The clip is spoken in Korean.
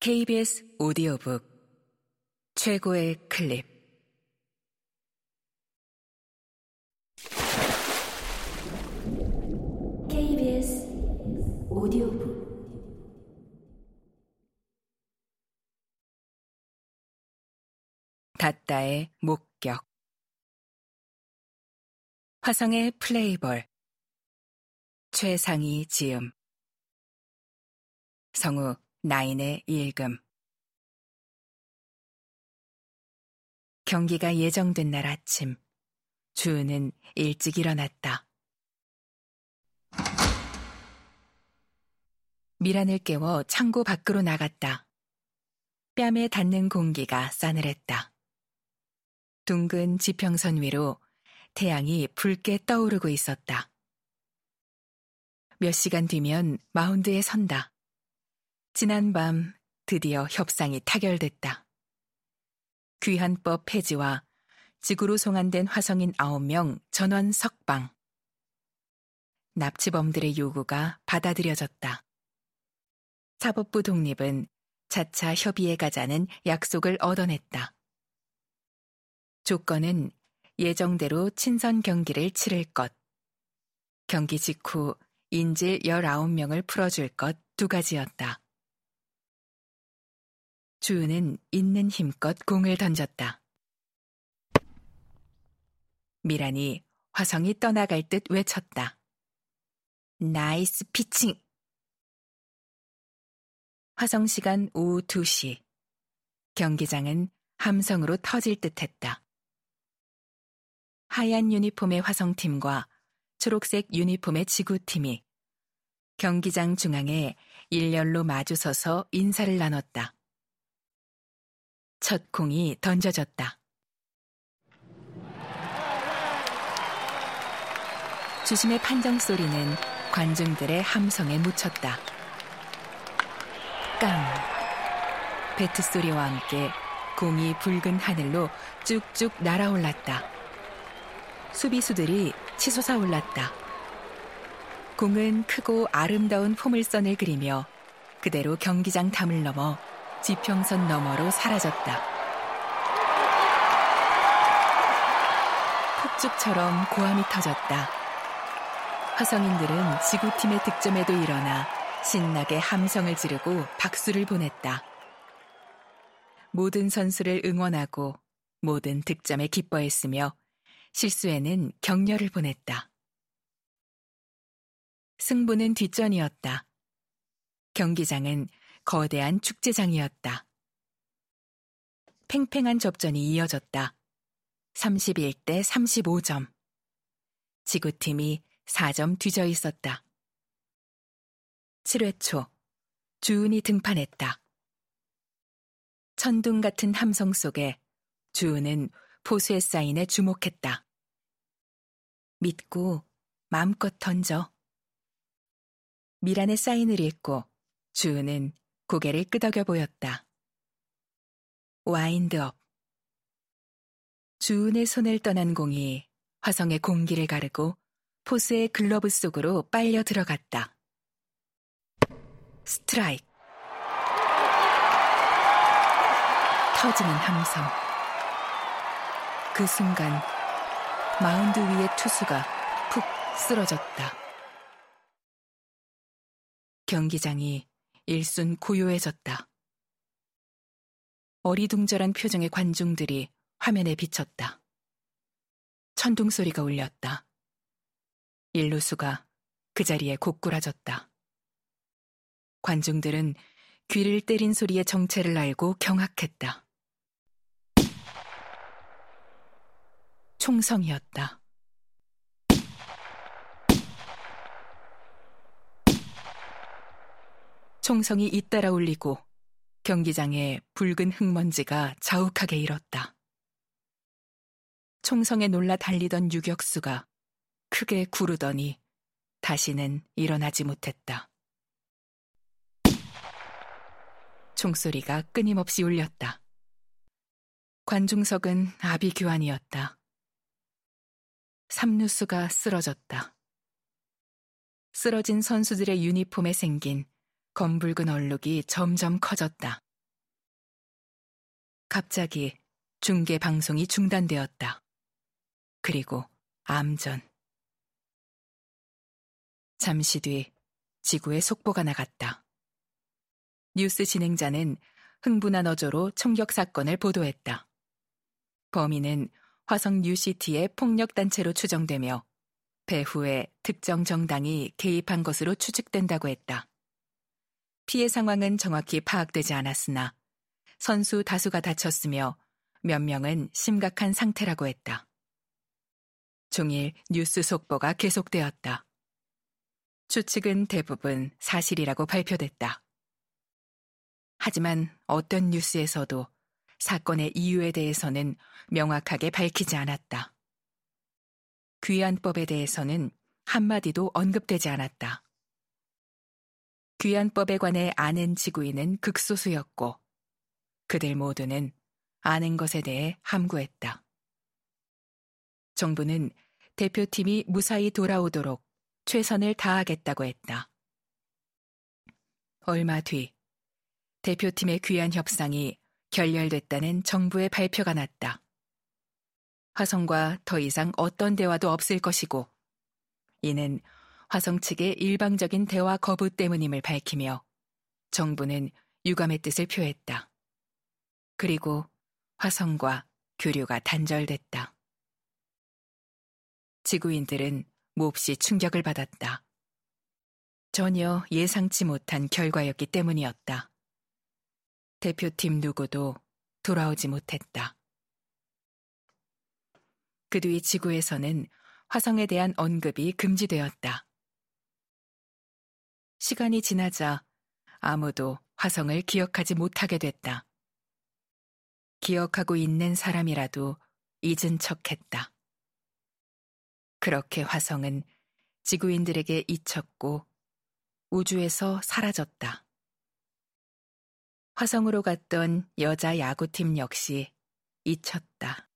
KBS 오디오북 최고의 클립. KBS 오디오북. 닷다의 목격. 화성의 플레이볼. 최상희 지음. 성우 나인의 일금 경기가 예정된 날 아침 주은은 일찍 일어났다. 미란을 깨워 창고 밖으로 나갔다. 뺨에 닿는 공기가 싸늘했다. 둥근 지평선 위로 태양이 붉게 떠오르고 있었다. 몇 시간 뒤면 마운드에 선다. 지난 밤 드디어 협상이 타결됐다. 귀한법 폐지와 지구로 송환된 화성인 9명 전원 석방. 납치범들의 요구가 받아들여졌다. 사법부 독립은 차차 협의에 가자는 약속을 얻어냈다. 조건은 예정대로 친선 경기를 치를 것. 경기 직후 인질 19명을 풀어줄 것 두 가지였다. 주은은 있는 힘껏 공을 던졌다. 미란이 화성이 떠나갈 듯 외쳤다. Nice pitching! 화성 시간 오후 2시. 경기장은 함성으로 터질 듯 했다. 하얀 유니폼의 화성팀과 초록색 유니폼의 지구팀이 경기장 중앙에 일렬로 마주서서 인사를 나눴다. 첫 공이 던져졌다. 주심의 판정 소리는 관중들의 함성에 묻혔다. 깡! 배트 소리와 함께 공이 붉은 하늘로 쭉쭉 날아올랐다. 수비수들이 치솟아 올랐다. 공은 크고 아름다운 포물선을 그리며 그대로 경기장 담을 넘어 지평선 너머로 사라졌다. 폭죽처럼 고함이 터졌다. 화성인들은 지구팀의 득점에도 일어나 신나게 함성을 지르고 박수를 보냈다. 모든 선수를 응원하고 모든 득점에 기뻐했으며 실수에는 격려를 보냈다. 승부는 뒷전이었다. 경기장은 거대한 축제장이었다. 팽팽한 접전이 이어졌다. 31대 35점. 지구팀이 4점 뒤져 있었다. 7회 초, 주은이 등판했다. 천둥 같은 함성 속에 주은은 포수의 사인에 주목했다. 믿고 마음껏 던져. 미란의 사인을 읽고 주은은 고개를 끄덕여 보였다. 와인드업. 주은의 손을 떠난 공이 화성의 공기를 가르고 포수의 글러브 속으로 빨려 들어갔다. 스트라이크. 터지는 함성. 그 순간 마운드 위의 투수가 푹 쓰러졌다. 경기장이 일순 고요해졌다. 어리둥절한 표정의 관중들이 화면에 비쳤다. 천둥 소리가 울렸다. 일루수가 그 자리에 고꾸라졌다. 관중들은 귀를 때린 소리의 정체를 알고 경악했다. 총성이었다. 총성이 잇따라 울리고 경기장에 붉은 흙먼지가 자욱하게 일었다. 총성에 놀라 달리던 유격수가 크게 구르더니 다시는 일어나지 못했다. 총소리가 끊임없이 울렸다. 관중석은 아비규환이었다. 삼루수가 쓰러졌다. 쓰러진 선수들의 유니폼에 생긴 검붉은 얼룩이 점점 커졌다. 갑자기 중계 방송이 중단되었다. 그리고 암전. 잠시 뒤 지구의 속보가 나갔다. 뉴스 진행자는 흥분한 어조로 총격 사건을 보도했다. 범인은 화성 뉴시티의 폭력단체로 추정되며 배후에 특정 정당이 개입한 것으로 추측된다고 했다. 피해 상황은 정확히 파악되지 않았으나 선수 다수가 다쳤으며 몇 명은 심각한 상태라고 했다. 종일 뉴스 속보가 계속되었다. 추측은 대부분 사실이라고 발표됐다. 하지만 어떤 뉴스에서도 사건의 이유에 대해서는 명확하게 밝히지 않았다. 귀환법에 대해서는 한마디도 언급되지 않았다. 귀환법에 관해 아는 지구인은 극소수였고, 그들 모두는 아는 것에 대해 함구했다. 정부는 대표팀이 무사히 돌아오도록 최선을 다하겠다고 했다. 얼마 뒤 대표팀의 귀한 협상이 결렬됐다는 정부의 발표가 났다. 화성과 더 이상 어떤 대화도 없을 것이고 이는 화성 측의 일방적인 대화 거부 때문임을 밝히며 정부는 유감의 뜻을 표했다. 그리고 화성과 교류가 단절됐다. 지구인들은 몹시 충격을 받았다. 전혀 예상치 못한 결과였기 때문이었다. 대표팀 누구도 돌아오지 못했다. 그 뒤 지구에서는 화성에 대한 언급이 금지되었다. 시간이 지나자 아무도 화성을 기억하지 못하게 됐다. 기억하고 있는 사람이라도 잊은 척 했다. 그렇게 화성은 지구인들에게 잊혔고 우주에서 사라졌다. 화성으로 갔던 여자 야구팀 역시 잊혔다.